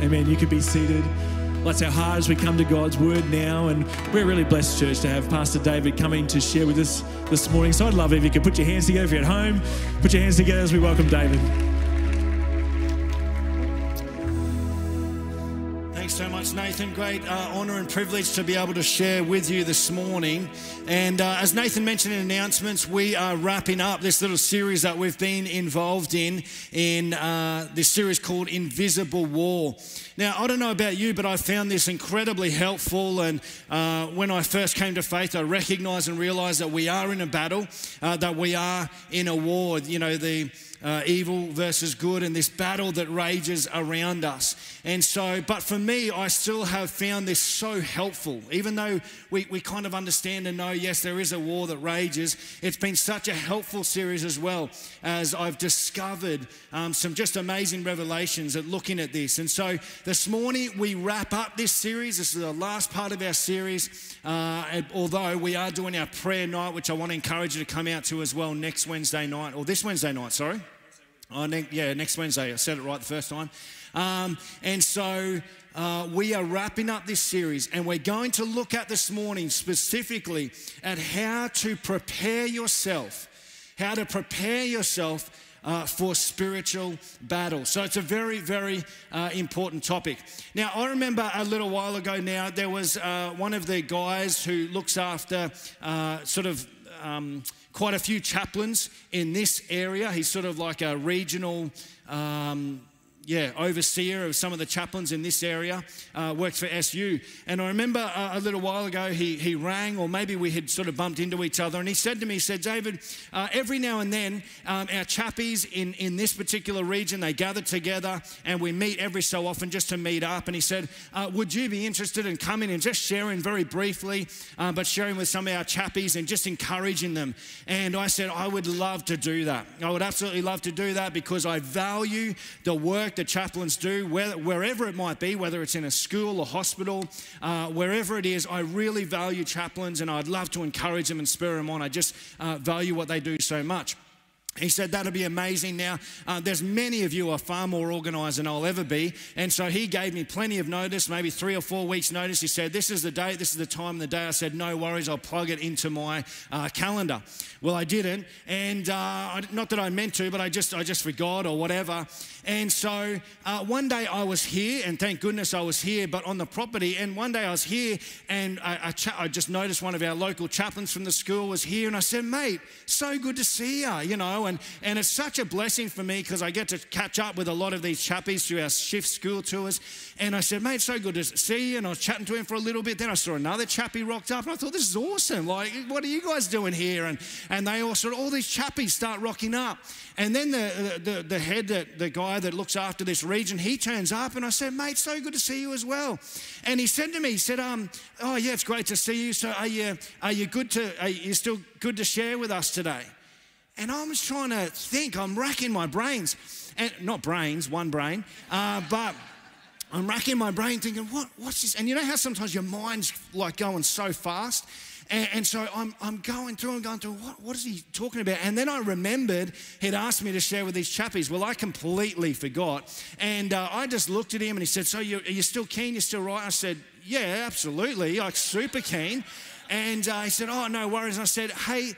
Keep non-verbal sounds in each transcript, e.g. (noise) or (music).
Amen. You could be seated. Let's our heart as we come to God's word now. And we're really blessed, church, to have Pastor David coming to share with us this morning. So I'd love if you could put your hands together if you're at home. Put your hands together as we welcome David. Much, Nathan. Great uh, honor and privilege to be able to share with you this morning. And uh, as Nathan mentioned in announcements, we are wrapping up this little series that we've been involved in, in uh, this series called Invisible War. Now, I don't know about you, but I found this incredibly helpful. And uh, when I first came to faith, I recognized and realized that we are in a battle, uh, that we are in a war. You know, the uh, evil versus good and this battle that rages around us. And so, but for me, I still have found this so helpful. Even though we, we kind of understand and know, yes, there is a war that rages, it's been such a helpful series as well as I've discovered um, some just amazing revelations at looking at this. And so this morning, we wrap up this series. This is the last part of our series. Uh, although we are doing our prayer night, which I want to encourage you to come out to as well next Wednesday night, or this Wednesday night, sorry. Oh, ne- yeah, next Wednesday. I said it right the first time. Um, and so uh, we are wrapping up this series, and we're going to look at this morning specifically at how to prepare yourself, how to prepare yourself uh, for spiritual battle. So it's a very, very uh, important topic. Now, I remember a little while ago now, there was uh, one of the guys who looks after uh, sort of. Um, quite a few chaplains in this area. He's sort of like a regional um, yeah, overseer of some of the chaplains in this area, uh, works for SU. And I remember uh, a little while ago he, he rang, or maybe we had sort of bumped into each other, and he said to me, he said, David, uh, every now and then um, our chappies in, in this particular region, they gather together and we meet every so often just to meet up. And he said, uh, would you be interested in coming and just sharing very briefly, uh, but sharing with some of our chappies and just encouraging them? And I said, I would love to do that. I would absolutely love to do that because I value the work that chaplains do, wherever it might be, whether it's in a school, a hospital, uh, wherever it is. I really value chaplains and I'd love to encourage them and spur them on. I just uh, value what they do so much. He said that'll be amazing. Now, uh, there's many of you are far more organised than I'll ever be, and so he gave me plenty of notice, maybe three or four weeks' notice. He said, "This is the date, this is the time of the day." I said, "No worries, I'll plug it into my uh, calendar." Well, I didn't, and uh, not that I meant to, but I just I just forgot or whatever. And so uh, one day I was here, and thank goodness I was here, but on the property. And one day I was here, and I, I, cha- I just noticed one of our local chaplains from the school was here, and I said, "Mate, so good to see you," you know and, and it's such a blessing for me because I get to catch up with a lot of these chappies through our shift school tours. And I said, mate, so good to see you. And I was chatting to him for a little bit. Then I saw another chappie rocked up and I thought, this is awesome. Like, what are you guys doing here? And, and they all sort of, all these chappies start rocking up. And then the, the, the head, the, the guy that looks after this region, he turns up and I said, mate, so good to see you as well. And he said to me, he said, um, oh yeah, it's great to see you. So are you, are you good to, are you still good to share with us today? And I was trying to think, I'm racking my brains, and not brains, one brain, uh, but I'm racking my brain thinking, what, what's this? And you know how sometimes your mind's like going so fast? And, and, so I'm, I'm going through and going through, what, what is he talking about? And then I remembered he'd asked me to share with these chappies. Well, I completely forgot. And uh, I just looked at him and he said, So you, are you still keen? You're still right? I said, Yeah, absolutely. Like, super keen. And uh, he said, Oh, no worries. And I said, Hey,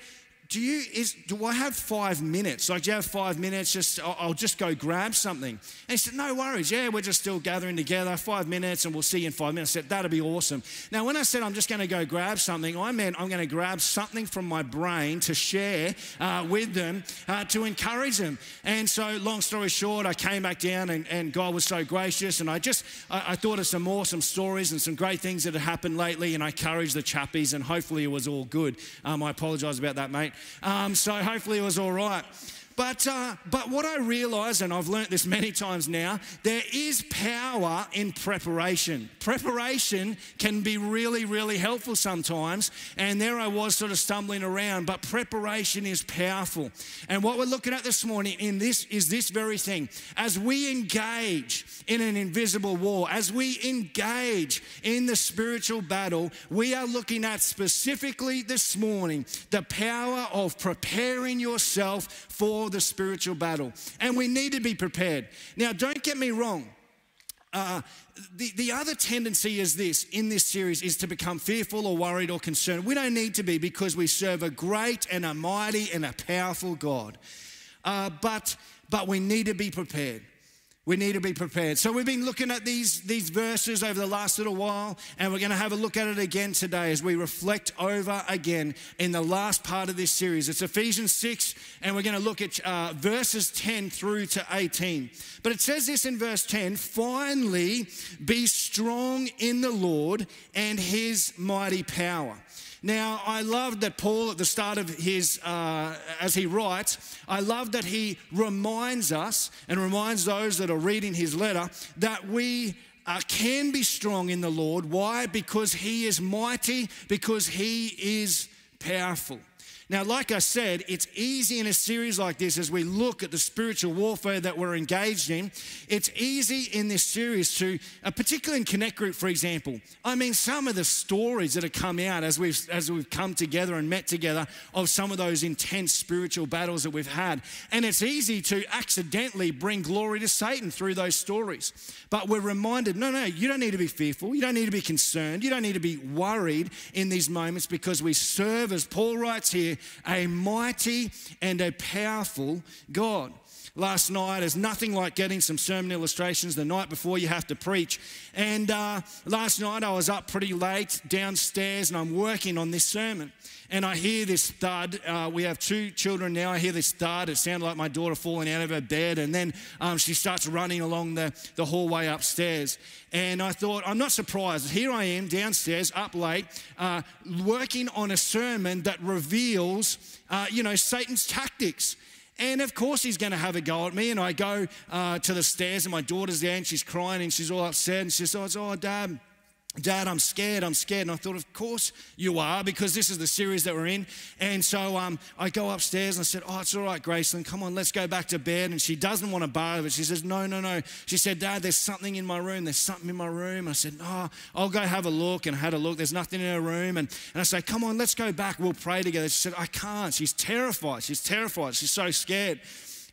do you is do I have five minutes? Like, do you have five minutes? Just I'll, I'll, just go grab something. And he said, No worries. Yeah, we're just still gathering together. Five minutes, and we'll see you in five minutes. I said, That'll be awesome. Now, when I said I'm just going to go grab something, I meant I'm going to grab something from my brain to share uh, with them uh, to encourage them. And so, long story short, I came back down, and, and God was so gracious, and I just I, I, thought of some awesome stories and some great things that had happened lately, and I encouraged the chappies, and hopefully it was all good. Um, I apologise about that, mate. Um, so hopefully it was all right. But, uh, but what I realize, and I've learnt this many times now, there is power in preparation. Preparation can be really, really helpful sometimes. And there I was sort of stumbling around, but preparation is powerful. And what we're looking at this morning in this is this very thing. As we engage in an invisible war, as we engage in the spiritual battle, we are looking at specifically this morning the power of preparing yourself for the spiritual battle. And we need to be prepared. Now, don't get me wrong. Uh, the, the other tendency is this in this series is to become fearful or worried or concerned. We don't need to be because we serve a great and a mighty and a powerful God. Uh, but, but we need to be prepared. We need to be prepared. So we've been looking at these, these verses over the last little while, and we're going to have a look at it again today as we reflect over again in the last part of this series. It's Ephesians 6, and we're going to look at uh, verses 10 through to 18. But it says this in verse 10 finally, be strong in the Lord and his mighty power. Now, I love that Paul, at the start of his, uh, as he writes, I love that he reminds us and reminds those that are reading his letter that we uh, can be strong in the Lord. Why? Because he is mighty, because he is powerful. Now, like I said, it's easy in a series like this as we look at the spiritual warfare that we're engaged in. It's easy in this series to, uh, particularly in Connect Group, for example. I mean, some of the stories that have come out as we've, as we've come together and met together of some of those intense spiritual battles that we've had. And it's easy to accidentally bring glory to Satan through those stories. But we're reminded no, no, you don't need to be fearful. You don't need to be concerned. You don't need to be worried in these moments because we serve, as Paul writes here, a mighty and a powerful God. Last night is nothing like getting some sermon illustrations the night before you have to preach. And uh, last night I was up pretty late downstairs and I'm working on this sermon and I hear this thud. Uh, we have two children now. I hear this thud. It sounded like my daughter falling out of her bed, and then um, she starts running along the, the hallway upstairs. And I thought, I'm not surprised. Here I am downstairs, up late, uh, working on a sermon that reveals, uh, you know, Satan's tactics. And of course, he's going to have a go at me. And I go uh, to the stairs, and my daughter's there, and she's crying, and she's all upset. And she says, Oh, Dad, Dad, I'm scared, I'm scared. And I thought, of course you are, because this is the series that we're in. And so um, I go upstairs and I said, Oh, it's all right, Graceland, come on, let's go back to bed. And she doesn't want to bar but she says, No, no, no. She said, Dad, there's something in my room. There's something in my room. I said, No, I'll go have a look. And I had a look. There's nothing in her room. And, and I say, Come on, let's go back. We'll pray together. She said, I can't. She's terrified. She's terrified. She's so scared.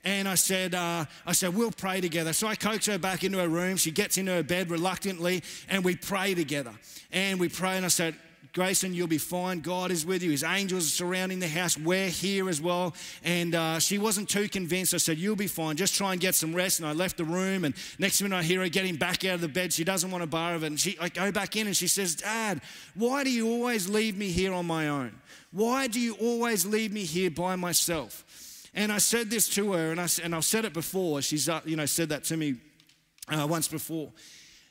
And I said, uh, I said, we'll pray together. So I coax her back into her room. She gets into her bed reluctantly, and we pray together. And we pray, and I said, Grayson, you'll be fine. God is with you. His angels are surrounding the house. We're here as well. And uh, she wasn't too convinced. I said, You'll be fine. Just try and get some rest. And I left the room. And next minute, I hear her getting back out of the bed. She doesn't want a bar of it. And she, I go back in and she says, Dad, why do you always leave me here on my own? Why do you always leave me here by myself? And I said this to her, and, I, and I've said it before. She's, uh, you know, said that to me uh, once before.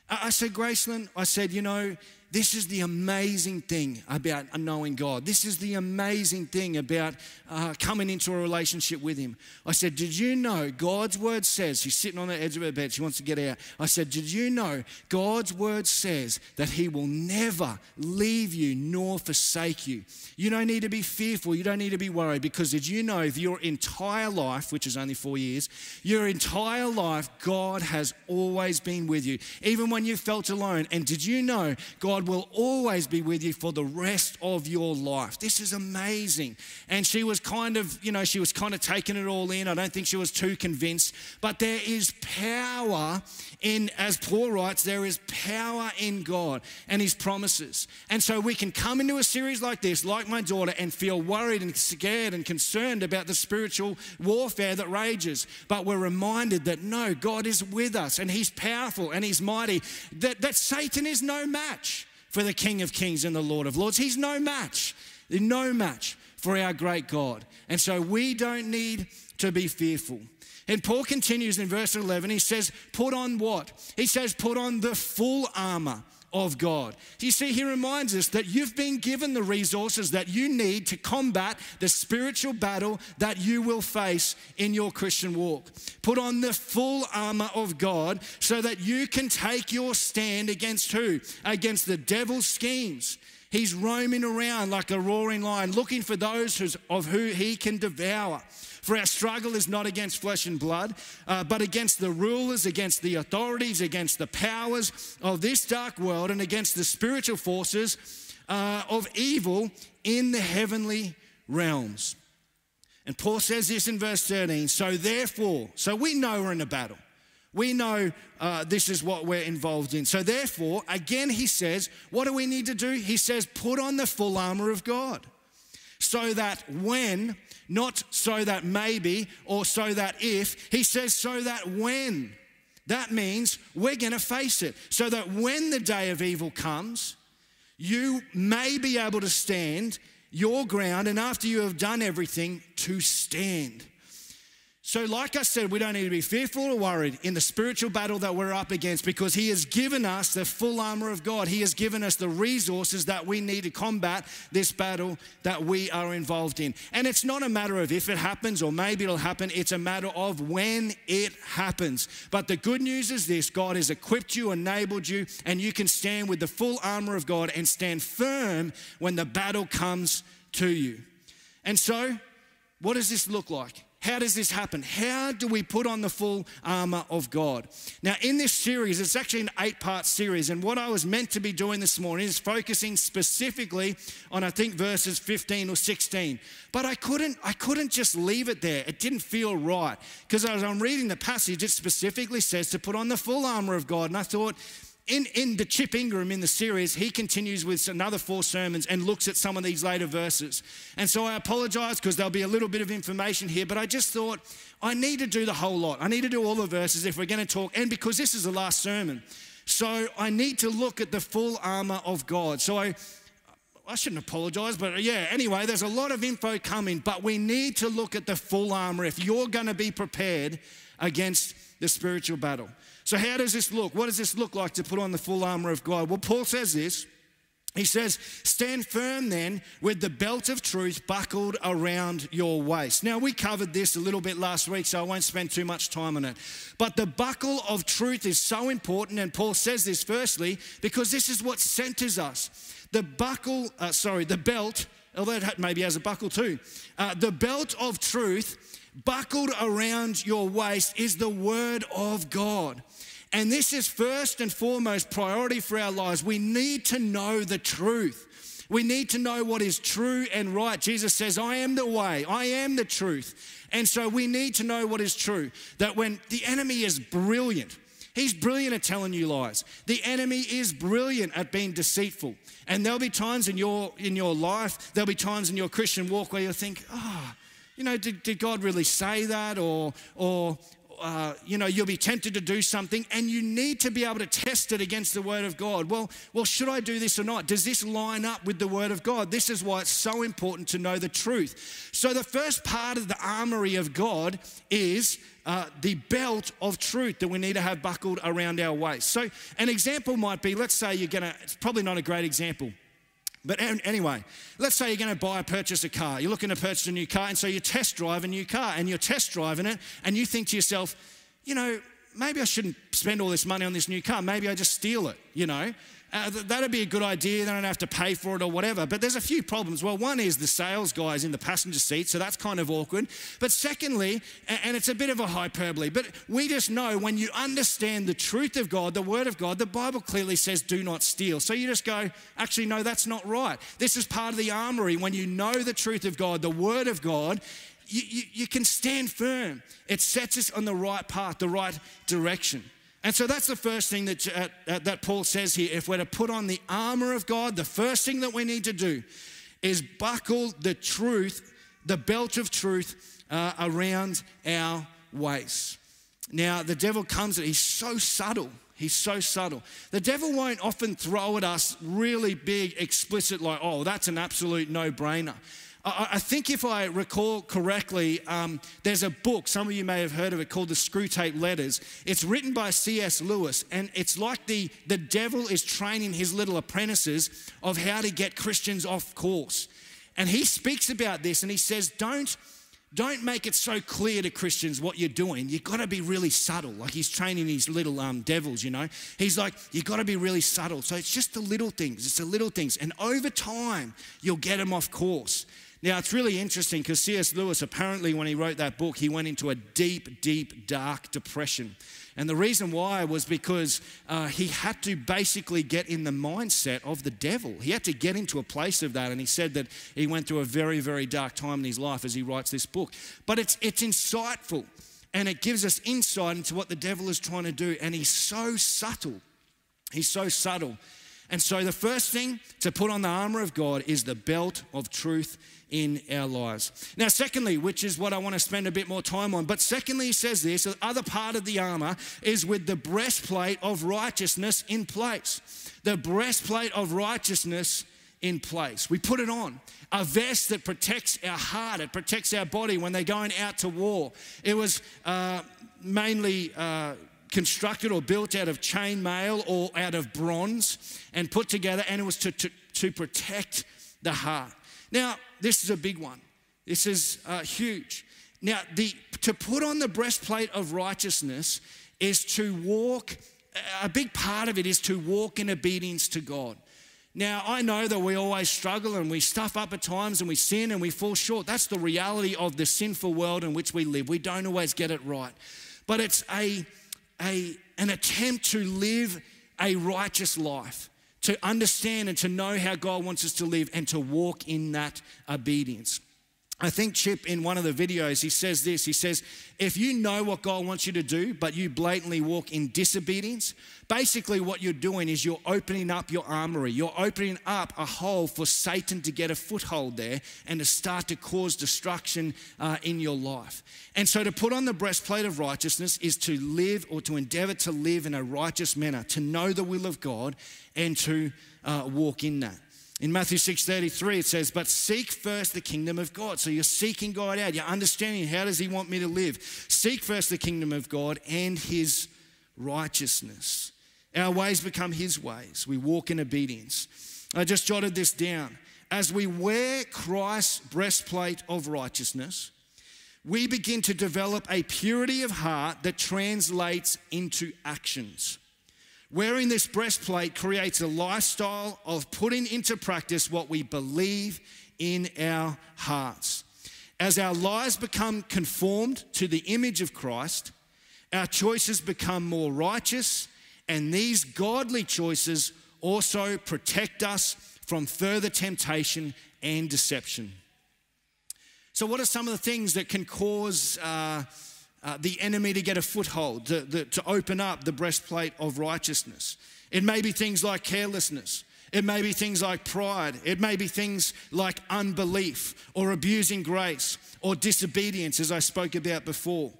I, I said, Graceland, I said, you know, this is the amazing thing about knowing God. This is the amazing thing about uh, coming into a relationship with Him. I said, Did you know God's word says, she's sitting on the edge of her bed, she wants to get out. I said, Did you know God's word says that He will never leave you nor forsake you? You don't need to be fearful, you don't need to be worried because did you know if your entire life, which is only four years, your entire life, God has always been with you, even when you felt alone? And did you know God? God will always be with you for the rest of your life. This is amazing. And she was kind of, you know, she was kind of taking it all in. I don't think she was too convinced. But there is power in, as Paul writes, there is power in God and his promises. And so we can come into a series like this, like my daughter, and feel worried and scared and concerned about the spiritual warfare that rages. But we're reminded that no, God is with us and he's powerful and he's mighty, that, that Satan is no match for the King of Kings and the Lord of Lords. He's no match, no match for our great God. And so we don't need to be fearful. And Paul continues in verse 11. He says, Put on what? He says, Put on the full armor of God. You see, he reminds us that you've been given the resources that you need to combat the spiritual battle that you will face in your Christian walk. Put on the full armor of God so that you can take your stand against who? Against the devil's schemes. He's roaming around like a roaring lion, looking for those of who he can devour. For our struggle is not against flesh and blood, uh, but against the rulers, against the authorities, against the powers of this dark world, and against the spiritual forces uh, of evil in the heavenly realms. And Paul says this in verse 13 So therefore, so we know we're in a battle. We know uh, this is what we're involved in. So, therefore, again, he says, what do we need to do? He says, put on the full armor of God. So that when, not so that maybe or so that if, he says, so that when. That means we're going to face it. So that when the day of evil comes, you may be able to stand your ground, and after you have done everything, to stand. So, like I said, we don't need to be fearful or worried in the spiritual battle that we're up against because He has given us the full armor of God. He has given us the resources that we need to combat this battle that we are involved in. And it's not a matter of if it happens or maybe it'll happen, it's a matter of when it happens. But the good news is this God has equipped you, enabled you, and you can stand with the full armor of God and stand firm when the battle comes to you. And so, what does this look like? How does this happen? How do we put on the full armor of God? Now, in this series, it's actually an eight part series, and what I was meant to be doing this morning is focusing specifically on, I think, verses 15 or 16. But I couldn't, I couldn't just leave it there. It didn't feel right. Because as I'm reading the passage, it specifically says to put on the full armor of God. And I thought, in, in the Chip Ingram in the series, he continues with another four sermons and looks at some of these later verses. And so I apologize because there'll be a little bit of information here, but I just thought I need to do the whole lot. I need to do all the verses if we're going to talk, and because this is the last sermon. So I need to look at the full armor of God. So I, I shouldn't apologize, but yeah, anyway, there's a lot of info coming, but we need to look at the full armor if you're going to be prepared against the spiritual battle. So, how does this look? What does this look like to put on the full armor of God? Well, Paul says this. He says, Stand firm then with the belt of truth buckled around your waist. Now, we covered this a little bit last week, so I won't spend too much time on it. But the buckle of truth is so important, and Paul says this firstly because this is what centers us. The buckle, uh, sorry, the belt, although it maybe has a buckle too, uh, the belt of truth buckled around your waist is the word of God. And this is first and foremost priority for our lives. We need to know the truth. We need to know what is true and right. Jesus says, I am the way, I am the truth. And so we need to know what is true. That when the enemy is brilliant, he's brilliant at telling you lies. The enemy is brilliant at being deceitful. And there'll be times in your in your life, there'll be times in your Christian walk where you'll think, oh, you know, did, did God really say that? Or, or uh, you know, you'll be tempted to do something and you need to be able to test it against the Word of God. Well, well, should I do this or not? Does this line up with the Word of God? This is why it's so important to know the truth. So, the first part of the armory of God is uh, the belt of truth that we need to have buckled around our waist. So, an example might be let's say you're going to, it's probably not a great example. But anyway, let's say you're going to buy, or purchase a car. You're looking to purchase a new car, and so you test drive a new car, and you're test driving it, and you think to yourself, you know, maybe I shouldn't spend all this money on this new car. Maybe I just steal it, you know. Uh, that'd be a good idea. They don't have to pay for it or whatever. But there's a few problems. Well, one is the sales guy's in the passenger seat, so that's kind of awkward. But secondly, and it's a bit of a hyperbole, but we just know when you understand the truth of God, the Word of God, the Bible clearly says, do not steal. So you just go, actually, no, that's not right. This is part of the armory. When you know the truth of God, the Word of God, you, you, you can stand firm. It sets us on the right path, the right direction. And so that's the first thing that, uh, uh, that Paul says here. If we're to put on the armor of God, the first thing that we need to do is buckle the truth, the belt of truth uh, around our waist. Now, the devil comes, and he's so subtle. He's so subtle. The devil won't often throw at us really big, explicit, like, oh, that's an absolute no brainer. I think if I recall correctly, um, there's a book, some of you may have heard of it, called The Screwtape Letters. It's written by C.S. Lewis, and it's like the, the devil is training his little apprentices of how to get Christians off course. And he speaks about this and he says, don't, don't make it so clear to Christians what you're doing. You've got to be really subtle. Like he's training these little um, devils, you know. He's like, you've got to be really subtle. So it's just the little things. It's the little things. And over time, you'll get them off course. Now, it's really interesting because C.S. Lewis, apparently, when he wrote that book, he went into a deep, deep, dark depression. And the reason why was because uh, he had to basically get in the mindset of the devil. He had to get into a place of that. And he said that he went through a very, very dark time in his life as he writes this book. But it's, it's insightful and it gives us insight into what the devil is trying to do. And he's so subtle. He's so subtle. And so, the first thing to put on the armor of God is the belt of truth in our lives. Now, secondly, which is what I want to spend a bit more time on, but secondly, he says this the other part of the armor is with the breastplate of righteousness in place. The breastplate of righteousness in place. We put it on. A vest that protects our heart, it protects our body when they're going out to war. It was uh, mainly. Uh, constructed or built out of chain mail or out of bronze and put together, and it was to, to, to protect the heart. Now, this is a big one. This is uh, huge. Now, the, to put on the breastplate of righteousness is to walk, a big part of it is to walk in obedience to God. Now, I know that we always struggle and we stuff up at times and we sin and we fall short. That's the reality of the sinful world in which we live. We don't always get it right. But it's a a, an attempt to live a righteous life, to understand and to know how God wants us to live and to walk in that obedience. I think Chip in one of the videos, he says this. He says, if you know what God wants you to do, but you blatantly walk in disobedience, basically what you're doing is you're opening up your armory. You're opening up a hole for Satan to get a foothold there and to start to cause destruction uh, in your life. And so to put on the breastplate of righteousness is to live or to endeavor to live in a righteous manner, to know the will of God and to uh, walk in that. In Matthew 6:33 it says, "But seek first the kingdom of God." So you're seeking God out. You're understanding how does he want me to live? Seek first the kingdom of God and his righteousness. Our ways become his ways. We walk in obedience. I just jotted this down. As we wear Christ's breastplate of righteousness, we begin to develop a purity of heart that translates into actions. Wearing this breastplate creates a lifestyle of putting into practice what we believe in our hearts. As our lives become conformed to the image of Christ, our choices become more righteous, and these godly choices also protect us from further temptation and deception. So, what are some of the things that can cause? Uh, uh, the enemy to get a foothold, to, the, to open up the breastplate of righteousness. It may be things like carelessness. It may be things like pride. It may be things like unbelief or abusing grace or disobedience, as I spoke about before.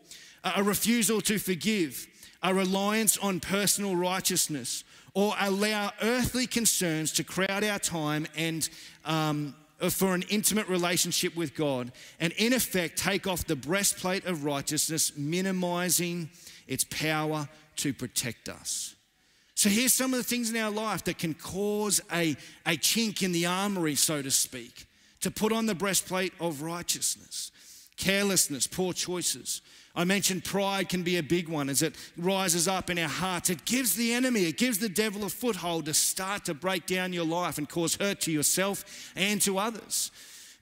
A refusal to forgive, a reliance on personal righteousness, or allow earthly concerns to crowd our time and um, for an intimate relationship with God, and in effect take off the breastplate of righteousness, minimizing its power to protect us. So here's some of the things in our life that can cause a, a chink in the armory, so to speak, to put on the breastplate of righteousness. Carelessness, poor choices, I mentioned pride can be a big one as it rises up in our hearts. It gives the enemy, it gives the devil a foothold to start to break down your life and cause hurt to yourself and to others.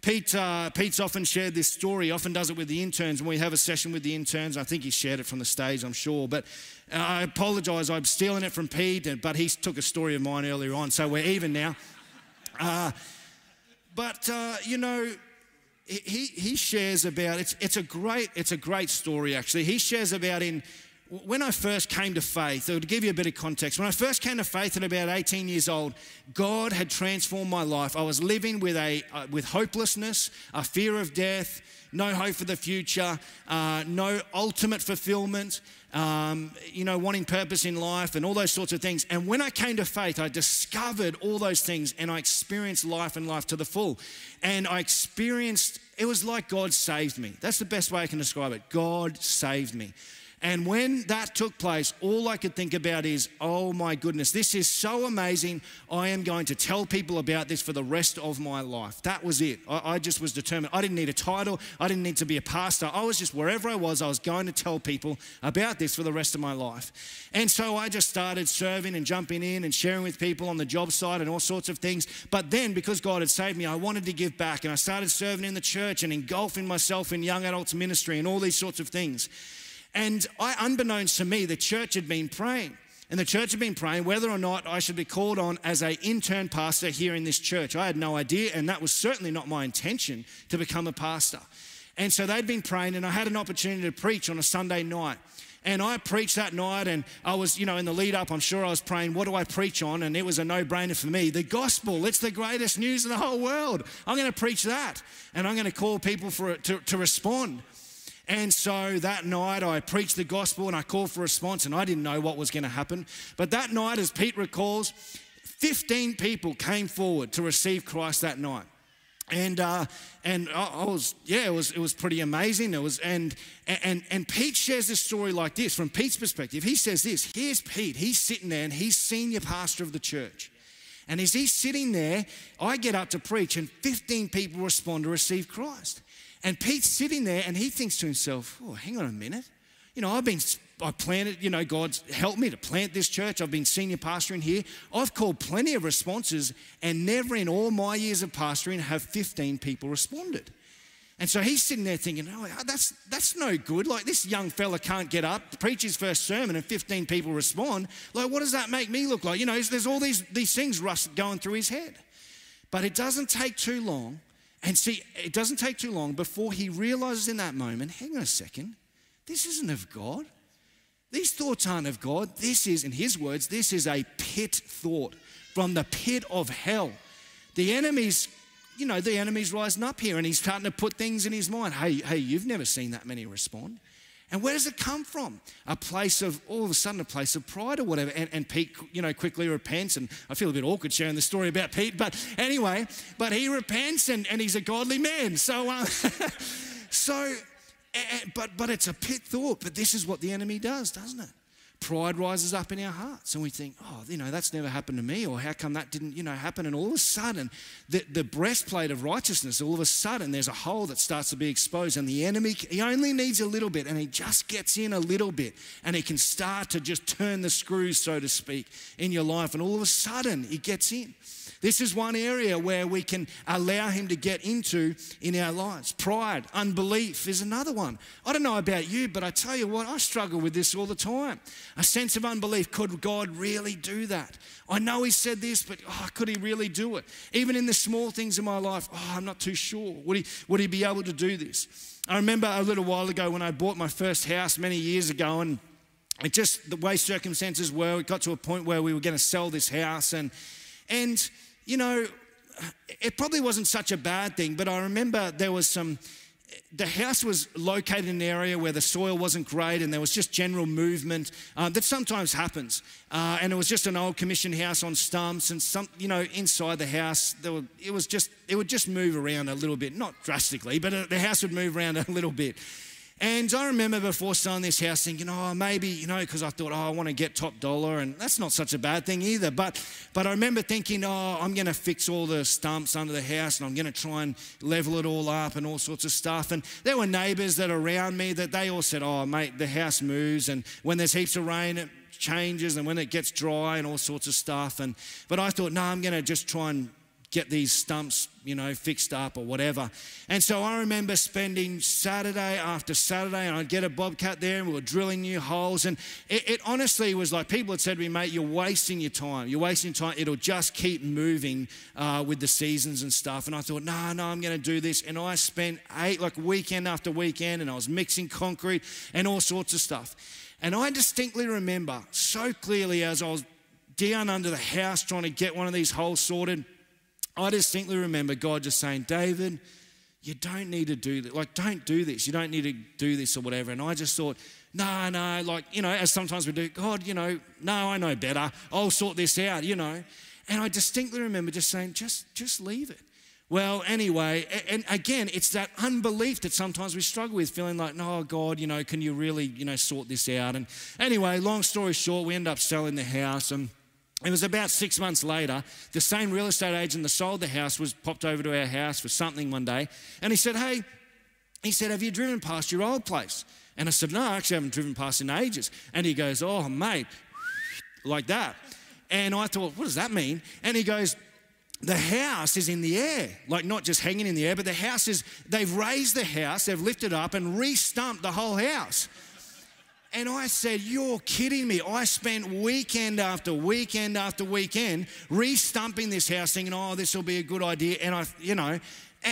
Pete, uh, Pete's often shared this story, often does it with the interns. When we have a session with the interns, I think he shared it from the stage, I'm sure. But uh, I apologize, I'm stealing it from Pete, but he took a story of mine earlier on, so we're even now. Uh, but, uh, you know, he, he shares about it's, it's a great it's a great story actually he shares about in when I first came to faith, to give you a bit of context, when I first came to faith at about 18 years old, God had transformed my life. I was living with, a, uh, with hopelessness, a fear of death, no hope for the future, uh, no ultimate fulfillment, um, you know, wanting purpose in life and all those sorts of things. And when I came to faith, I discovered all those things and I experienced life and life to the full. And I experienced, it was like God saved me. That's the best way I can describe it. God saved me. And when that took place, all I could think about is, oh my goodness, this is so amazing. I am going to tell people about this for the rest of my life. That was it. I, I, just was determined. I didn't need a title, I didn't need to be a pastor. I was just wherever I was, I was going to tell people about this for the rest of my life. And so I just started serving and jumping in and sharing with people on the job site and all sorts of things. But then, because God had saved me, I wanted to give back and I started serving in the church and engulfing myself in young adults ministry and all these sorts of things. And I, unbeknownst to me, the church had been praying. And the church had been praying whether or not I should be called on as a intern pastor here in this church. I had no idea, and that was certainly not my intention to become a pastor. And so they'd been praying, and I had an opportunity to preach on a Sunday night. And I preached that night, and I was, you know, in the lead up, I'm sure I was praying, what do I preach on? And it was a no brainer for me. The gospel, it's the greatest news in the whole world. I'm going to preach that, and I'm going to call people for to, to respond. And so that night I preached the gospel and I called for response, and I didn't know what was going to happen. But that night, as Pete recalls, 15 people came forward to receive Christ that night and uh, and I was yeah, it was it was pretty amazing. It was and and and Pete shares this story like this from Pete's perspective. He says this: Here's Pete. He's sitting there and he's senior pastor of the church. And as he's sitting there, I get up to preach, and 15 people respond to receive Christ. And Pete's sitting there and he thinks to himself, oh, hang on a minute. You know, I've been I planted, you know, God's helped me to plant this church. I've been senior pastoring here. I've called plenty of responses, and never in all my years of pastoring have 15 people responded. And so he's sitting there thinking, oh, that's, that's no good. Like, this young fella can't get up, preach his first sermon, and 15 people respond. Like, what does that make me look like? You know, there's all these, these things going through his head. But it doesn't take too long. And see, it doesn't take too long before he realizes in that moment, hang on a second, this isn't of God. These thoughts aren't of God. This is, in his words, this is a pit thought from the pit of hell. The enemy's, you know, the enemy's rising up here and he's starting to put things in his mind. Hey, hey, you've never seen that many respond. And where does it come from? A place of, all of a sudden, a place of pride or whatever. And, and Pete, you know, quickly repents. And I feel a bit awkward sharing the story about Pete. But anyway, but he repents and, and he's a godly man. So, uh, (laughs) so but, but it's a pit thought, but this is what the enemy does, doesn't it? Pride rises up in our hearts and we think, oh, you know, that's never happened to me, or how come that didn't, you know, happen? And all of a sudden, the, the breastplate of righteousness, all of a sudden, there's a hole that starts to be exposed, and the enemy, he only needs a little bit, and he just gets in a little bit, and he can start to just turn the screws, so to speak, in your life, and all of a sudden, he gets in. This is one area where we can allow Him to get into in our lives. Pride, unbelief is another one. I don't know about you, but I tell you what, I struggle with this all the time. A sense of unbelief. Could God really do that? I know He said this, but oh, could He really do it? Even in the small things in my life, oh, I'm not too sure. Would He, would he be able to do this? I remember a little while ago when I bought my first house many years ago, and it just the way circumstances were, it got to a point where we were going to sell this house, and and you know, it probably wasn't such a bad thing, but I remember there was some. The house was located in an area where the soil wasn't great and there was just general movement uh, that sometimes happens. Uh, and it was just an old commission house on stumps, and some, you know, inside the house, there were, it was just, it would just move around a little bit, not drastically, but uh, the house would move around (laughs) a little bit. And I remember before selling this house thinking, oh, maybe, you know, because I thought, oh, I want to get top dollar. And that's not such a bad thing either. But, but I remember thinking, oh, I'm going to fix all the stumps under the house and I'm going to try and level it all up and all sorts of stuff. And there were neighbors that around me that they all said, oh, mate, the house moves. And when there's heaps of rain, it changes. And when it gets dry and all sorts of stuff. And, but I thought, no, I'm going to just try and get these stumps, you know, fixed up or whatever. And so I remember spending Saturday after Saturday, and I'd get a bobcat there, and we were drilling new holes. And it, it honestly was like people had said to me, mate, you're wasting your time. You're wasting time. It'll just keep moving uh, with the seasons and stuff. And I thought, no, nah, no, I'm going to do this. And I spent eight, like weekend after weekend, and I was mixing concrete and all sorts of stuff. And I distinctly remember so clearly as I was down under the house trying to get one of these holes sorted I distinctly remember God just saying, David, you don't need to do that. Like, don't do this. You don't need to do this or whatever. And I just thought, no, no, like, you know, as sometimes we do, God, you know, no, I know better. I'll sort this out, you know. And I distinctly remember just saying, just, just leave it. Well, anyway, and again, it's that unbelief that sometimes we struggle with, feeling like, no, God, you know, can you really, you know, sort this out? And anyway, long story short, we end up selling the house and it was about six months later, the same real estate agent that sold the house was popped over to our house for something one day. And he said, Hey, he said, Have you driven past your old place? And I said, No, I actually haven't driven past in ages. And he goes, Oh, mate, like that. And I thought, What does that mean? And he goes, the house is in the air, like not just hanging in the air, but the house is, they've raised the house, they've lifted up and re stumped the whole house. And I said, You're kidding me. I spent weekend after weekend after weekend re stumping this house, thinking, Oh, this will be a good idea. And I, you know,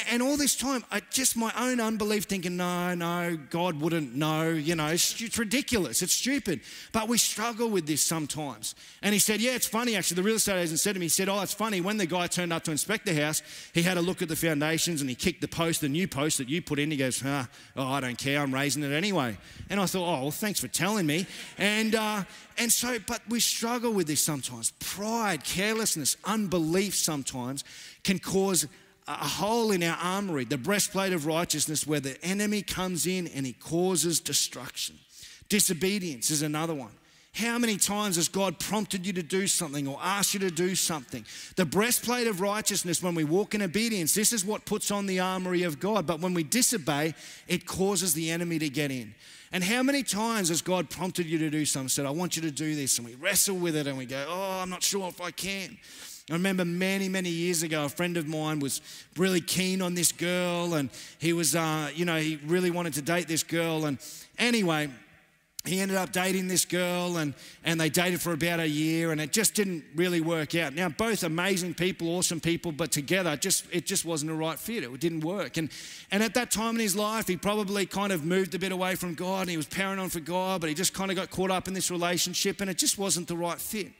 and all this time, I, just my own unbelief thinking, no, no, God wouldn't know. You know, it's, ridiculous. It's stupid. But we struggle with this sometimes. And he said, yeah, it's funny actually. The real estate agent said to me, he said, oh, it's funny. When the guy turned up to inspect the house, he had a look at the foundations and he kicked the post, the new post that you put in. He goes, ah, oh, I don't care. I'm raising it anyway. And I thought, oh, well, thanks for telling me. And, uh, and so, but we struggle with this sometimes. Pride, carelessness, unbelief sometimes can cause a hole in our armory, the breastplate of righteousness, where the enemy comes in and he causes destruction. Disobedience is another one. How many times has God prompted you to do something or asked you to do something? The breastplate of righteousness, when we walk in obedience, this is what puts on the armory of God. But when we disobey, it causes the enemy to get in. And how many times has God prompted you to do something? Said, I want you to do this. And we wrestle with it and we go, Oh, I'm not sure if I can. I remember many, many years ago, a friend of mine was really keen on this girl, and he was, uh, you know, he really wanted to date this girl. And anyway, he ended up dating this girl, and, and they dated for about a year, and it just didn't really work out. Now, both amazing people, awesome people, but together, just it just wasn't a right fit. It didn't work. And, and at that time in his life, he probably kind of moved a bit away from God, and he was paranoid for God, but he just kind of got caught up in this relationship, and it just wasn't the right fit.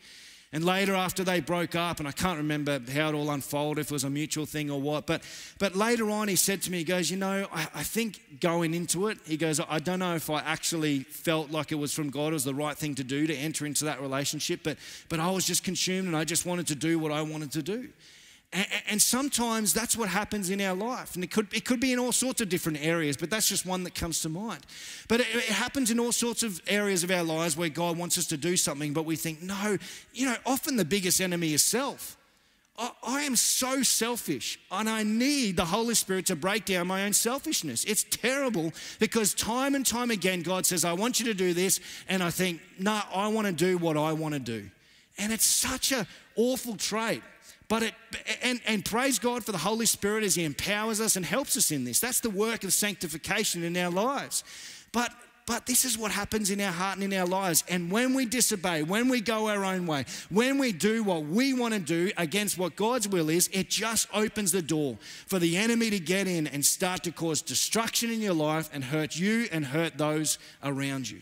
And later, after they broke up, and I can't remember how it all unfolded, if it was a mutual thing or what, but, but later on, he said to me, he goes, You know, I, I think going into it, he goes, I don't know if I actually felt like it was from God, it was the right thing to do to enter into that relationship, but, but I was just consumed and I just wanted to do what I wanted to do. And sometimes that's what happens in our life. And it could, it could be in all sorts of different areas, but that's just one that comes to mind. But it, happens in all sorts of areas of our lives where God wants us to do something, but we think, no, you know, often the biggest enemy is self. I, I am so selfish, and I need the Holy Spirit to break down my own selfishness. It's terrible because time and time again, God says, I want you to do this. And I think, no, I want to do what I want to do. And it's such an awful trait. But it, and, and praise God for the Holy Spirit as He empowers us and helps us in this. That's the work of sanctification in our lives. But but this is what happens in our heart and in our lives. And when we disobey, when we go our own way, when we do what we want to do against what God's will is, it just opens the door for the enemy to get in and start to cause destruction in your life and hurt you and hurt those around you.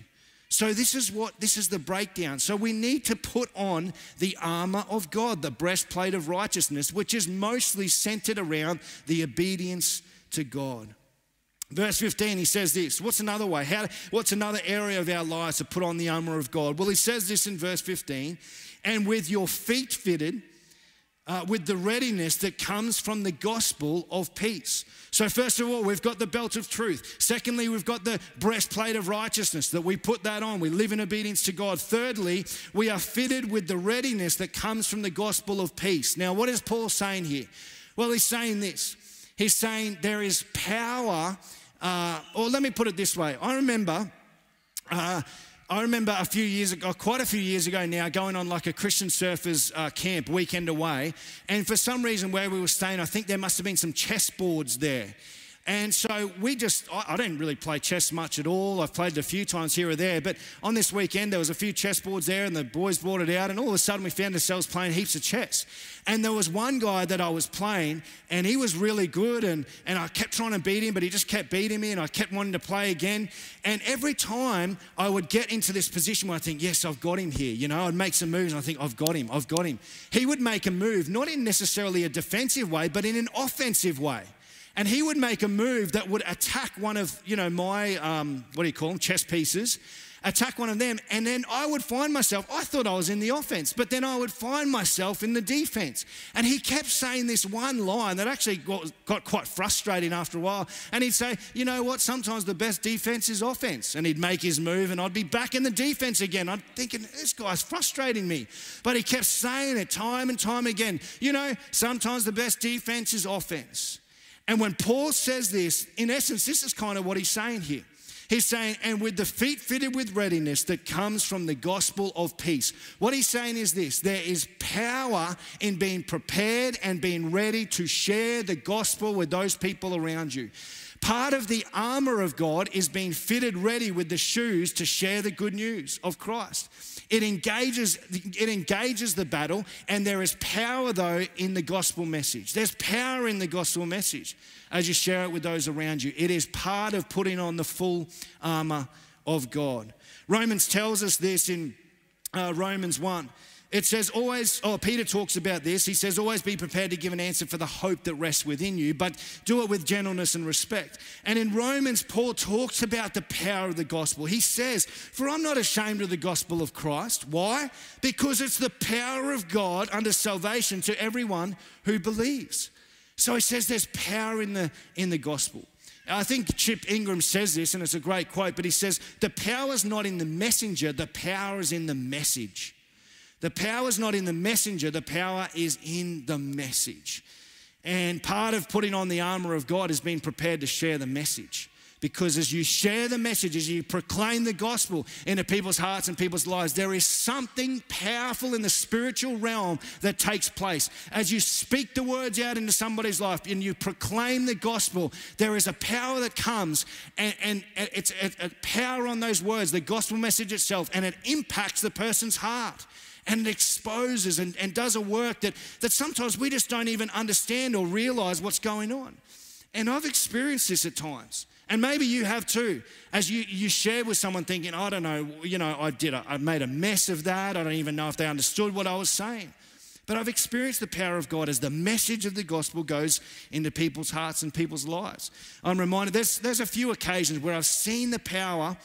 So this is what this is the breakdown. So we need to put on the armor of God, the breastplate of righteousness, which is mostly centered around the obedience to God. Verse 15, he says this. What's another way? How, what's another area of our lives to put on the armor of God? Well, he says this in verse 15 and with your feet fitted uh, with the readiness that comes from the gospel of peace. So, first of all, we've got the belt of truth. Secondly, we've got the breastplate of righteousness that we put that on. We live in obedience to God. Thirdly, we are fitted with the readiness that comes from the gospel of peace. Now, what is Paul saying here? Well, he's saying this. He's saying there is power, uh, or let me put it this way. I remember. Uh, I remember a few years ago, quite a few years ago now, going on like a Christian surfers uh, camp weekend away. And for some reason, where we were staying, I think there must have been some chessboards there. And so we just, I, didn't really play chess much at all. I've played it a few times here or there, but on this weekend there was a few chessboards there and the boys brought it out, and all of a sudden we found ourselves playing heaps of chess. And there was one guy that I was playing, and he was really good, and, and I kept trying to beat him, but he just kept beating me, and I kept wanting to play again. And every time I would get into this position where I think, yes, I've got him here, you know, I'd make some moves, and I think, I've got him, I've got him. He would make a move, not in necessarily a defensive way, but in an offensive way. And he would make a move that would attack one of, you know, my, um, what do you call them, chess pieces, attack one of them. And then I would find myself, I thought I was in the offense, but then I would find myself in the defense. And he kept saying this one line that actually got, got quite frustrating after a while. And he'd say, you know what, sometimes the best defense is offense. And he'd make his move and I'd be back in the defense again. I'm thinking, this guy's frustrating me. But he kept saying it time and time again. You know, sometimes the best defense is offense. And when Paul says this, in essence, this is kind of what he's saying here. He's saying, and with the feet fitted with readiness that comes from the gospel of peace. What he's saying is this there is power in being prepared and being ready to share the gospel with those people around you. Part of the armor of God is being fitted ready with the shoes to share the good news of Christ. It engages, it engages the battle, and there is power, though, in the gospel message. There's power in the gospel message as you share it with those around you. It is part of putting on the full armor of God. Romans tells us this in uh, Romans 1. It says, always, oh, Peter talks about this. He says, always be prepared to give an answer for the hope that rests within you, but do it with gentleness and respect. And in Romans, Paul talks about the power of the gospel. He says, For I'm not ashamed of the gospel of Christ. Why? Because it's the power of God unto salvation to everyone who believes. So he says there's power in the, in the gospel. I think Chip Ingram says this, and it's a great quote, but he says, The power is not in the messenger, the power is in the message. The power is not in the messenger, the power is in the message. And part of putting on the armor of God is being prepared to share the message. Because as you share the message, as you proclaim the gospel into people's hearts and people's lives, there is something powerful in the spiritual realm that takes place. As you speak the words out into somebody's life and you proclaim the gospel, there is a power that comes and, and it's a, a power on those words, the gospel message itself, and it impacts the person's heart and exposes and, and does a work that, that sometimes we just don't even understand or realize what's going on. And I've experienced this at times. And maybe you have too. As you, you share with someone thinking, I don't know, you know, I did, I made a mess of that. I don't even know if they understood what I was saying. But I've experienced the power of God as the message of the gospel goes into people's hearts and people's lives. I'm reminded there's, there's a few occasions where I've seen the power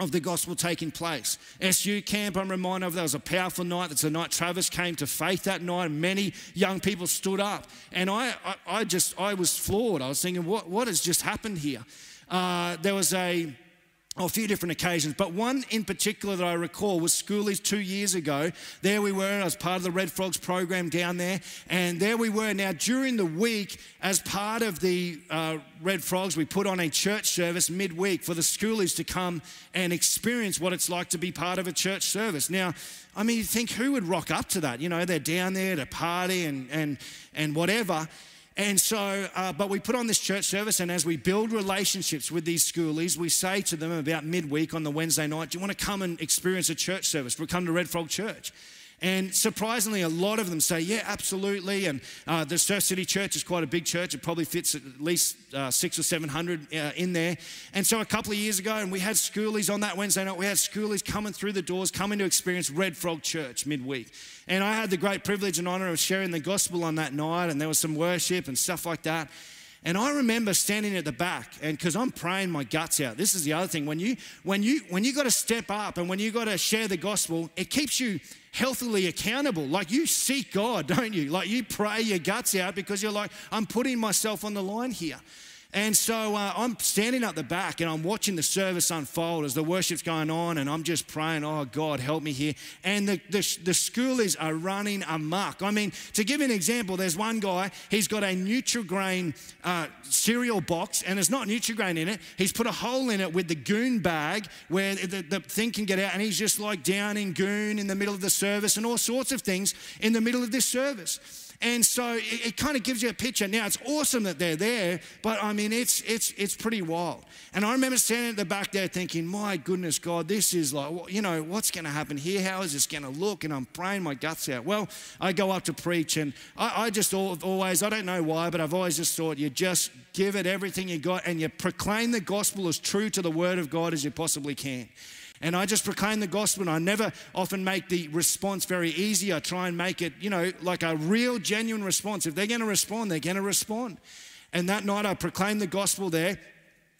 of the gospel taking place. SU camp, I'm reminded of, that was a powerful night. That's the night Travis came to faith that night, and many young people stood up. And I, I, I just, I was floored. I was thinking, what, what has just happened here? Uh, there was a, a few different occasions, but one in particular that I recall was schoolies two years ago. There we were, I was part of the Red Frogs program down there, and there we were. Now, during the week, as part of the uh, Red Frogs, we put on a church service midweek for the schoolies to come and experience what it's like to be part of a church service. Now, I mean, you think who would rock up to that? You know, they're down there to party and, and, and whatever. And so, uh, but we put on this church service, and as we build relationships with these schoolies, we say to them about midweek on the Wednesday night, Do you want to come and experience a church service? We'll come to Red Frog Church. And surprisingly, a lot of them say, yeah, absolutely. And uh, the Surf City Church is quite a big church. It probably fits at least uh, six or 700 uh, in there. And so a couple of years ago, and we had schoolies on that Wednesday night, we had schoolies coming through the doors, coming to experience Red Frog Church midweek. And I had the great privilege and honor of sharing the gospel on that night, and there was some worship and stuff like that. And I remember standing at the back, and because I'm praying my guts out. This is the other thing. When you when you when you got to step up and when you got to share the gospel, it keeps you healthily accountable. Like you seek God, (laughs) don't you? Like you pray your guts out because you're like, I'm putting myself on the line here. And so uh, I'm standing at the back and I'm watching the service unfold as the worship's going on, and I'm just praying, Oh, God, help me here. And the, the, the schoolies are running amok. I mean, to give an example, there's one guy, he's got a Nutrigrain uh, cereal box, and there's not Nutrigrain in it. He's put a hole in it with the goon bag where the, the thing can get out, and he's just like down in goon in the middle of the service and all sorts of things in the middle of this service. And so it, it kind of gives you a picture. Now it's awesome that they're there, but I mean it's it's it's pretty wild. And I remember standing at the back there thinking, my goodness, God, this is like, you know, what's going to happen here? How is this going to look? And I'm praying my guts out. Well, I go up to preach, and I, I just always, I don't know why, but I've always just thought you just give it everything you got, and you proclaim the gospel as true to the word of God as you possibly can. And I just proclaim the gospel, and I never often make the response very easy. I try and make it, you know, like a real, genuine response. If they're going to respond, they're going to respond. And that night I proclaimed the gospel there.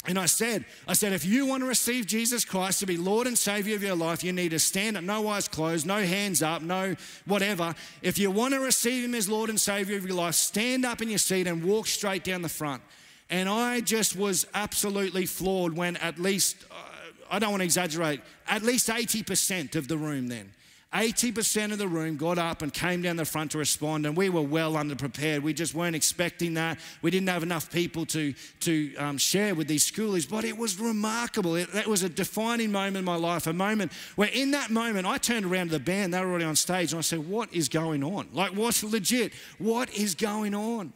And I said, I said, if you want to receive Jesus Christ to be Lord and Savior of your life, you need to stand up, no eyes closed, no hands up, no whatever. If you want to receive Him as Lord and Savior of your life, stand up in your seat and walk straight down the front. And I just was absolutely floored when at least uh, I don't want to exaggerate, at least 80% of the room then. 80% of the room got up and came down the front to respond, and we were well underprepared. We just weren't expecting that. We didn't have enough people to, to um, share with these schoolies, but it was remarkable. It, it was a defining moment in my life, a moment where, in that moment, I turned around to the band, they were already on stage, and I said, What is going on? Like, what's legit? What is going on?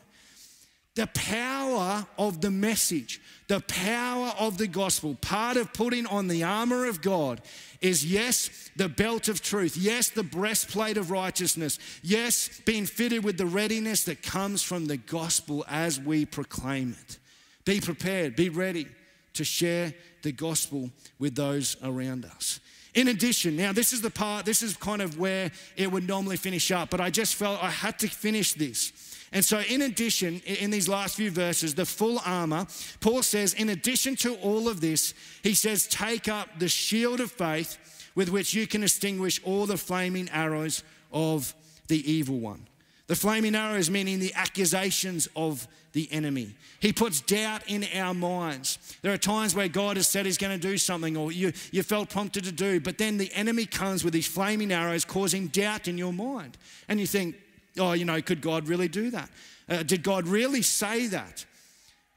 the power of the message, the power of the gospel, part of putting on the armor of God is yes, the belt of truth, yes, the breastplate of righteousness, yes, being fitted with the readiness that comes from the gospel as we proclaim it. Be prepared, be ready to share the gospel with those around us. In addition, now this is the part, this is kind of where it would normally finish up, but I just felt I had to finish this. And so, in addition, in these last few verses, the full armor, Paul says, in addition to all of this, he says, take up the shield of faith with which you can extinguish all the flaming arrows of the evil one. The flaming arrows meaning the accusations of the enemy. He puts doubt in our minds. There are times where God has said He's going to do something or you, you felt prompted to do, but then the enemy comes with these flaming arrows causing doubt in your mind. And you think, oh, you know, could God really do that? Uh, did God really say that?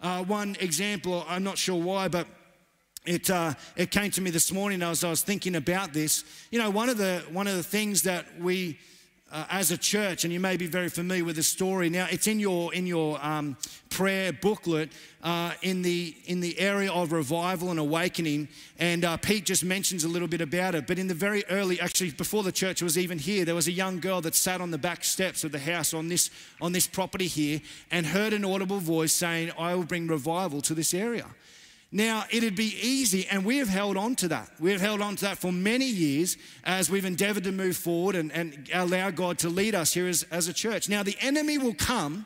Uh, one example, I'm not sure why, but it, uh, it came to me this morning as I was thinking about this. You know, one of the, one of the things that we uh, as a church, and you may be very familiar with the story. Now, it's in your in your um, prayer booklet uh, in the in the area of revival and awakening. And uh, Pete just mentions a little bit about it. But in the very early, actually, before the church was even here, there was a young girl that sat on the back steps of the house on this on this property here and heard an audible voice saying, "I will bring revival to this area." Now, it'd be easy, and we have held on to that. We have held on to that for many years as we've endeavored to move forward and, and allow God to lead us here as, as a church. Now, the enemy will come,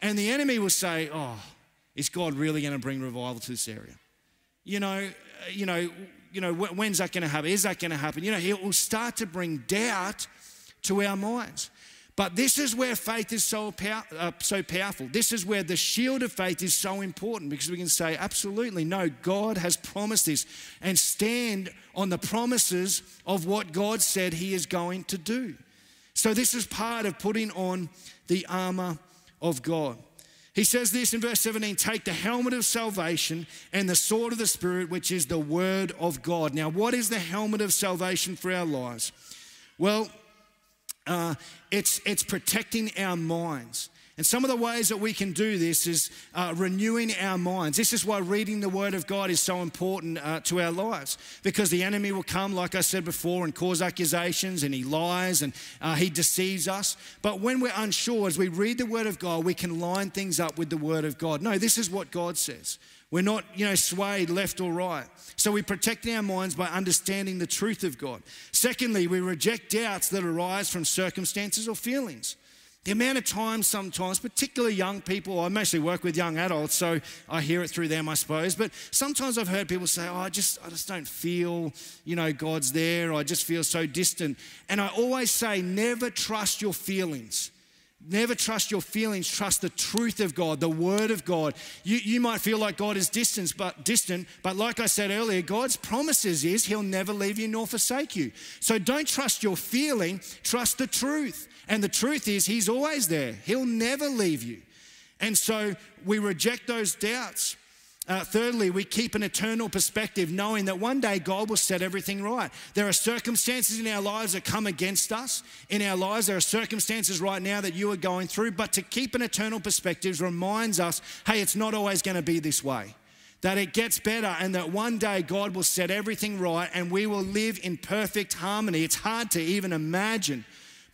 and the enemy will say, Oh, is God really going to bring revival to this area? You know, you know, you know, when's that going to happen? Is that going to happen? You know, it will start to bring doubt to our minds. But this is where faith is so, uh, so powerful. This is where the shield of faith is so important because we can say, absolutely, no, God has promised this and stand on the promises of what God said He is going to do. So, this is part of putting on the armor of God. He says this in verse 17 take the helmet of salvation and the sword of the Spirit, which is the word of God. Now, what is the helmet of salvation for our lives? Well, uh, it's, it's protecting our minds. And some of the ways that we can do this is uh, renewing our minds. This is why reading the Word of God is so important uh, to our lives because the enemy will come, like I said before, and cause accusations and he lies and uh, he deceives us. But when we're unsure, as we read the Word of God, we can line things up with the Word of God. No, this is what God says. We're not, you know, swayed left or right. So we protect our minds by understanding the truth of God. Secondly, we reject doubts that arise from circumstances or feelings. The amount of times sometimes, particularly young people, I mostly work with young adults, so I hear it through them, I suppose. But sometimes I've heard people say, "Oh, I just, I just don't feel, you know, God's there. I just feel so distant." And I always say, never trust your feelings. Never trust your feelings, trust the truth of God, the word of God. You, you might feel like God is distant but, distant, but like I said earlier, God's promises is He'll never leave you nor forsake you. So don't trust your feeling, trust the truth. And the truth is, He's always there, He'll never leave you. And so we reject those doubts. Uh, thirdly, we keep an eternal perspective, knowing that one day God will set everything right. There are circumstances in our lives that come against us. In our lives, there are circumstances right now that you are going through, but to keep an eternal perspective reminds us hey, it's not always going to be this way. That it gets better, and that one day God will set everything right and we will live in perfect harmony. It's hard to even imagine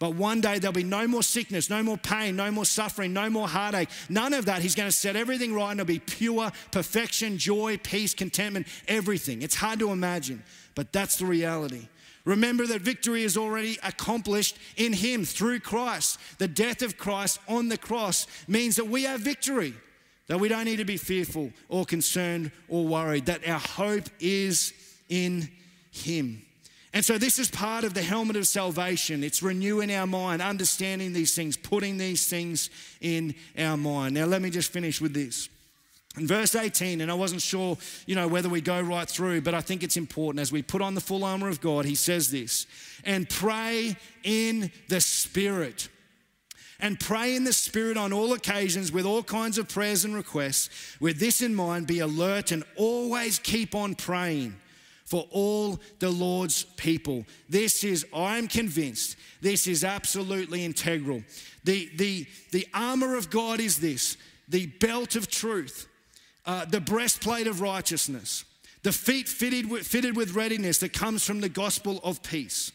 but one day there'll be no more sickness, no more pain, no more suffering, no more heartache. None of that. He's going to set everything right and it'll be pure perfection, joy, peace, contentment, everything. It's hard to imagine, but that's the reality. Remember that victory is already accomplished in Him through Christ. The death of Christ on the cross means that we have victory, that we don't need to be fearful or concerned or worried, that our hope is in Him. And so, this is part of the helmet of salvation. It's renewing our mind, understanding these things, putting these things in our mind. Now, let me just finish with this. In verse 18, and I wasn't sure, you know, whether we go right through, but I think it's important as we put on the full armor of God, he says this, and pray in the Spirit. And pray in the Spirit on all occasions with all kinds of prayers and requests. With this in mind, be alert and always keep on praying for all the Lord's people. This is, I'm convinced, this is absolutely integral. The, the, the armor of God is this the belt of truth, uh, the breastplate of righteousness, the feet fitted with, fitted with readiness that comes from the gospel of peace,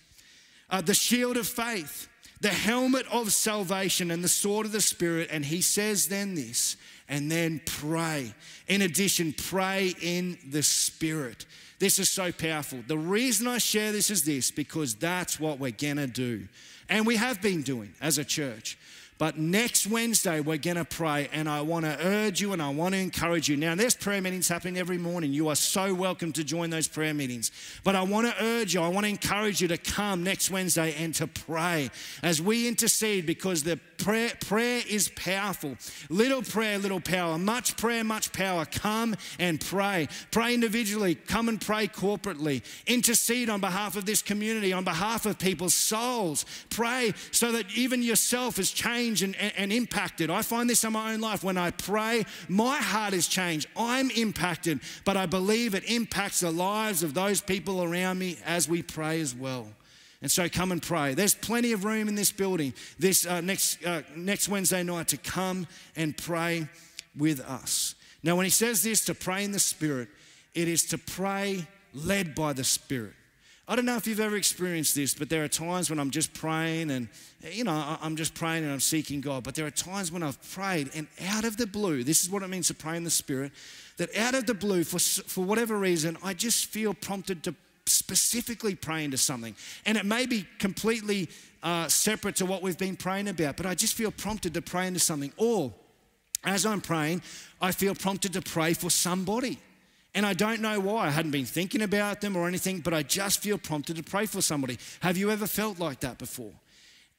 uh, the shield of faith, the helmet of salvation, and the sword of the Spirit. And he says then this, and then pray. In addition, pray in the Spirit. This is so powerful. The reason I share this is this because that's what we're gonna do. And we have been doing as a church. But next Wednesday, we're going to pray, and I want to urge you and I want to encourage you. Now, there's prayer meetings happening every morning. You are so welcome to join those prayer meetings. But I want to urge you, I want to encourage you to come next Wednesday and to pray as we intercede because the prayer, prayer is powerful. Little prayer, little power. Much prayer, much power. Come and pray. Pray individually, come and pray corporately. Intercede on behalf of this community, on behalf of people's souls. Pray so that even yourself is changed and, and, and impacted. I find this in my own life. When I pray, my heart is changed. I'm impacted, but I believe it impacts the lives of those people around me as we pray as well. And so come and pray. There's plenty of room in this building this uh, next, uh, next Wednesday night to come and pray with us. Now, when he says this to pray in the Spirit, it is to pray led by the Spirit. I don't know if you've ever experienced this, but there are times when I'm just praying and, you know, I'm just praying and I'm seeking God. But there are times when I've prayed and out of the blue, this is what it means to pray in the Spirit, that out of the blue, for, for whatever reason, I just feel prompted to specifically pray into something. And it may be completely uh, separate to what we've been praying about, but I just feel prompted to pray into something. Or as I'm praying, I feel prompted to pray for somebody. And I don't know why. I hadn't been thinking about them or anything, but I just feel prompted to pray for somebody. Have you ever felt like that before?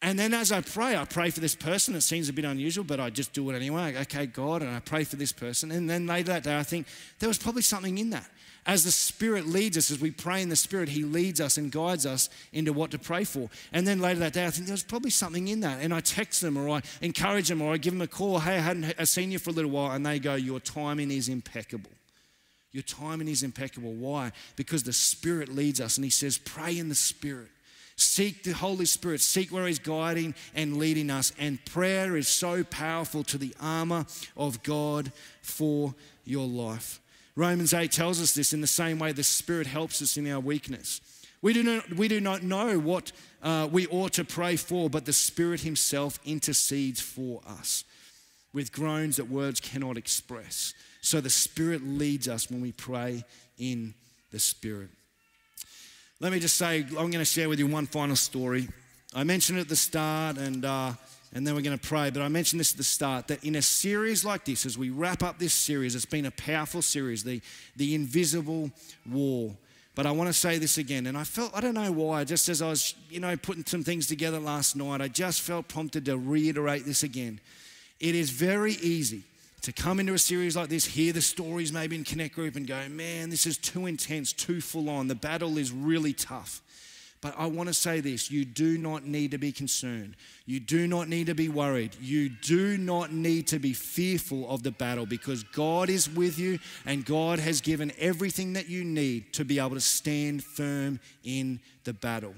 And then as I pray, I pray for this person. It seems a bit unusual, but I just do it anyway. Okay, God, and I pray for this person. And then later that day, I think there was probably something in that. As the Spirit leads us, as we pray in the Spirit, He leads us and guides us into what to pray for. And then later that day, I think there was probably something in that. And I text them or I encourage them or I give them a call. Hey, I hadn't seen you for a little while. And they go, Your timing is impeccable. Your timing is impeccable. Why? Because the Spirit leads us, and He says, pray in the Spirit. Seek the Holy Spirit, seek where He's guiding and leading us. And prayer is so powerful to the armor of God for your life. Romans 8 tells us this in the same way the Spirit helps us in our weakness. We do not, we do not know what uh, we ought to pray for, but the Spirit Himself intercedes for us with groans that words cannot express. So the Spirit leads us when we pray in the Spirit. Let me just say, I'm going to share with you one final story. I mentioned it at the start, and, uh, and then we're going to pray. But I mentioned this at the start that in a series like this, as we wrap up this series, it's been a powerful series, the, the Invisible War. But I want to say this again, and I felt, I don't know why, just as I was, you know, putting some things together last night, I just felt prompted to reiterate this again. It is very easy to come into a series like this, hear the stories maybe in Connect Group and go, man, this is too intense, too full on. The battle is really tough. But I want to say this you do not need to be concerned. You do not need to be worried. You do not need to be fearful of the battle because God is with you and God has given everything that you need to be able to stand firm in the battle.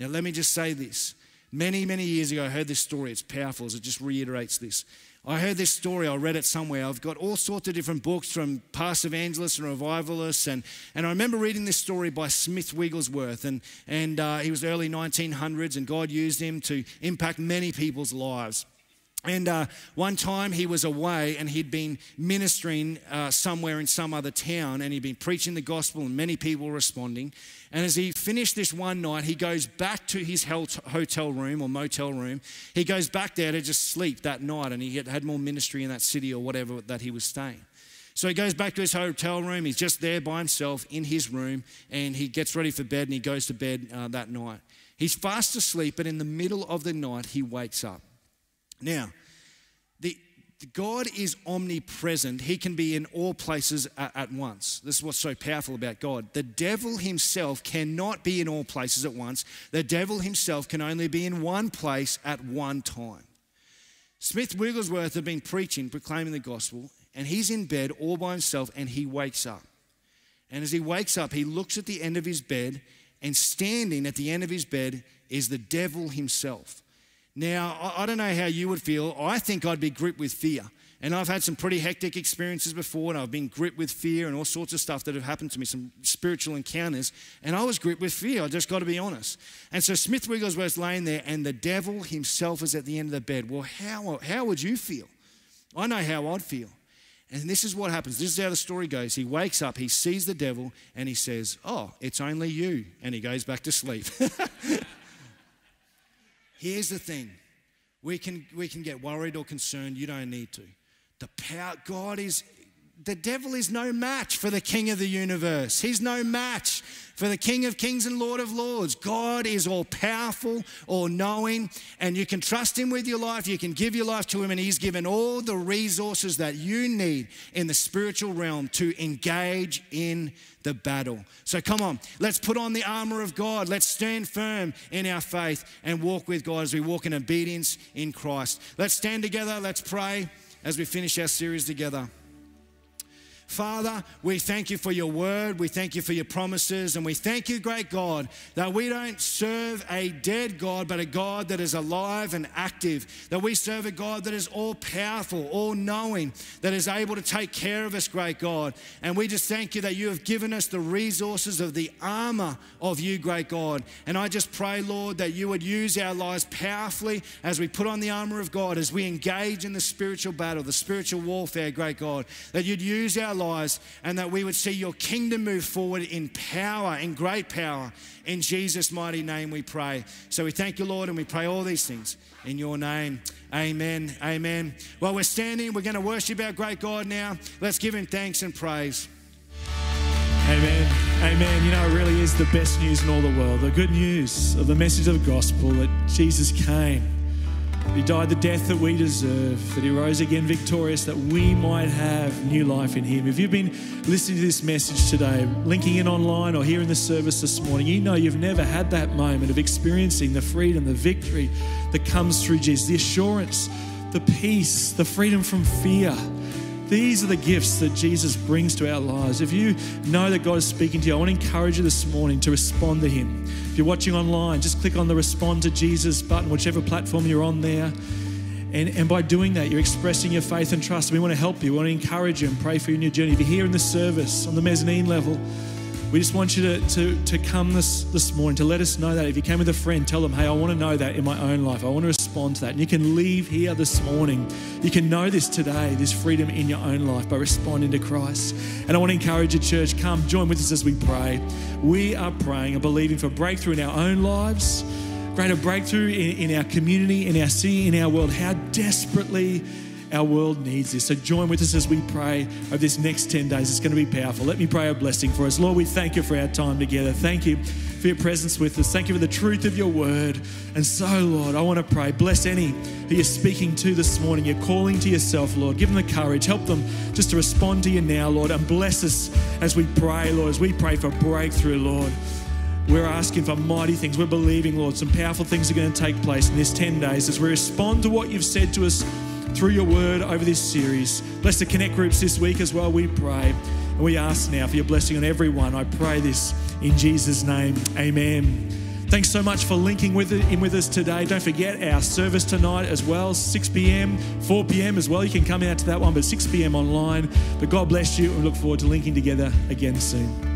Now, let me just say this. Many, many years ago, I heard this story. It's powerful, as it just reiterates this. I heard this story, I read it somewhere. I've got all sorts of different books from past evangelists and revivalists. And, and I remember reading this story by Smith Wigglesworth. And, and uh, he was early 1900s, and God used him to impact many people's lives. And uh, one time he was away and he'd been ministering uh, somewhere in some other town and he'd been preaching the gospel and many people responding. And as he finished this one night, he goes back to his hotel room or motel room. He goes back there to just sleep that night and he had more ministry in that city or whatever that he was staying. So he goes back to his hotel room. He's just there by himself in his room and he gets ready for bed and he goes to bed uh, that night. He's fast asleep, but in the middle of the night, he wakes up. Now, the, God is omnipresent. He can be in all places at, at, once. This is what's so powerful about God. The devil himself cannot be in all places at once. The devil himself can only be in one place at one time. Smith Wigglesworth had been preaching, proclaiming the gospel, and he's in bed all by himself and he wakes up. And as he wakes up, he looks at the end of his bed, and standing at the end of his bed is the devil himself. Now, I don't know how you would feel. I think I'd be gripped with fear And I've had some pretty hectic experiences before, and I've been gripped with fear and all sorts of stuff that have happened to me, some spiritual encounters. And I was gripped with fear, I just got to be honest. And so Smith Wigglesworth's laying there, and the devil himself is at the end of the bed. Well, how, how would you feel? I know how I'd feel. And this is what happens. This is how the story goes. He wakes up, he sees the devil, and he says, Oh, it's only you. And he goes back to sleep. (laughs) Here's the thing we can, we can get worried or concerned. You don't need to. The power, God is, the devil is no match for the king of the universe. He's no match for the king of kings and lord of lords. God is all powerful, all knowing, and you can trust him with your life. You can give your life to him, and he's given all the resources that you need in the spiritual realm to engage in the battle. So come on, let's put on the armor of God. Let's stand firm in our faith and walk with God as we walk in obedience in Christ. Let's stand together. Let's pray as we finish our series together. Father, we thank you for your word. We thank you for your promises. And we thank you, great God, that we don't serve a dead God, but a God that is alive and active. That we serve a God that is all powerful, all knowing, that is able to take care of us, great God. And we just thank you that you have given us the resources of the armor of you, great God. And I just pray, Lord, that you would use our lives powerfully as we put on the armor of God, as we engage in the spiritual battle, the spiritual warfare, great God. That you'd use our lives and that we would see your kingdom move forward in power, in great power. In Jesus' mighty name we pray. So we thank you, Lord, and we pray all these things in your name. Amen. Amen. Well, we're standing. We're going to worship our great God now. Let's give him thanks and praise. Amen. Amen. You know, it really is the best news in all the world. The good news of the message of the gospel that Jesus came he died the death that we deserve, that He rose again victorious, that we might have new life in Him. If you've been listening to this message today, linking in online or here in the service this morning, you know you've never had that moment of experiencing the freedom, the victory that comes through Jesus, the assurance, the peace, the freedom from fear. These are the gifts that Jesus brings to our lives. If you know that God is speaking to you, I want to encourage you this morning to respond to Him. If you're watching online, just click on the Respond to Jesus button, whichever platform you're on there. And, and by doing that, you're expressing your faith and trust. We want to help you. We want to encourage you and pray for you in your journey. If you're here in the service on the mezzanine level, we just want you to, to, to come this, this morning to let us know that. If you came with a friend, tell them, hey, I want to know that in my own life. I want to respond to that. And you can leave here this morning. You can know this today, this freedom in your own life by responding to Christ. And I want to encourage you, church, come join with us as we pray. We are praying and believing for breakthrough in our own lives, greater breakthrough in, in our community, in our city, in our world. How desperately our world needs this. So join with us as we pray over this next 10 days. It's going to be powerful. Let me pray a blessing for us. Lord, we thank you for our time together. Thank you for your presence with us. Thank you for the truth of your word. And so, Lord, I want to pray. Bless any who you're speaking to this morning. You're calling to yourself, Lord. Give them the courage. Help them just to respond to you now, Lord. And bless us as we pray, Lord, as we pray for breakthrough, Lord. We're asking for mighty things. We're believing, Lord, some powerful things are going to take place in this 10 days as we respond to what you've said to us through your word over this series. Bless the Connect groups this week as well, we pray. And we ask now for your blessing on everyone. I pray this in Jesus' name. Amen. Thanks so much for linking with in with us today. Don't forget our service tonight as well, 6 p.m., 4 p.m. as well. You can come out to that one, but 6 p.m. online. But God bless you and look forward to linking together again soon.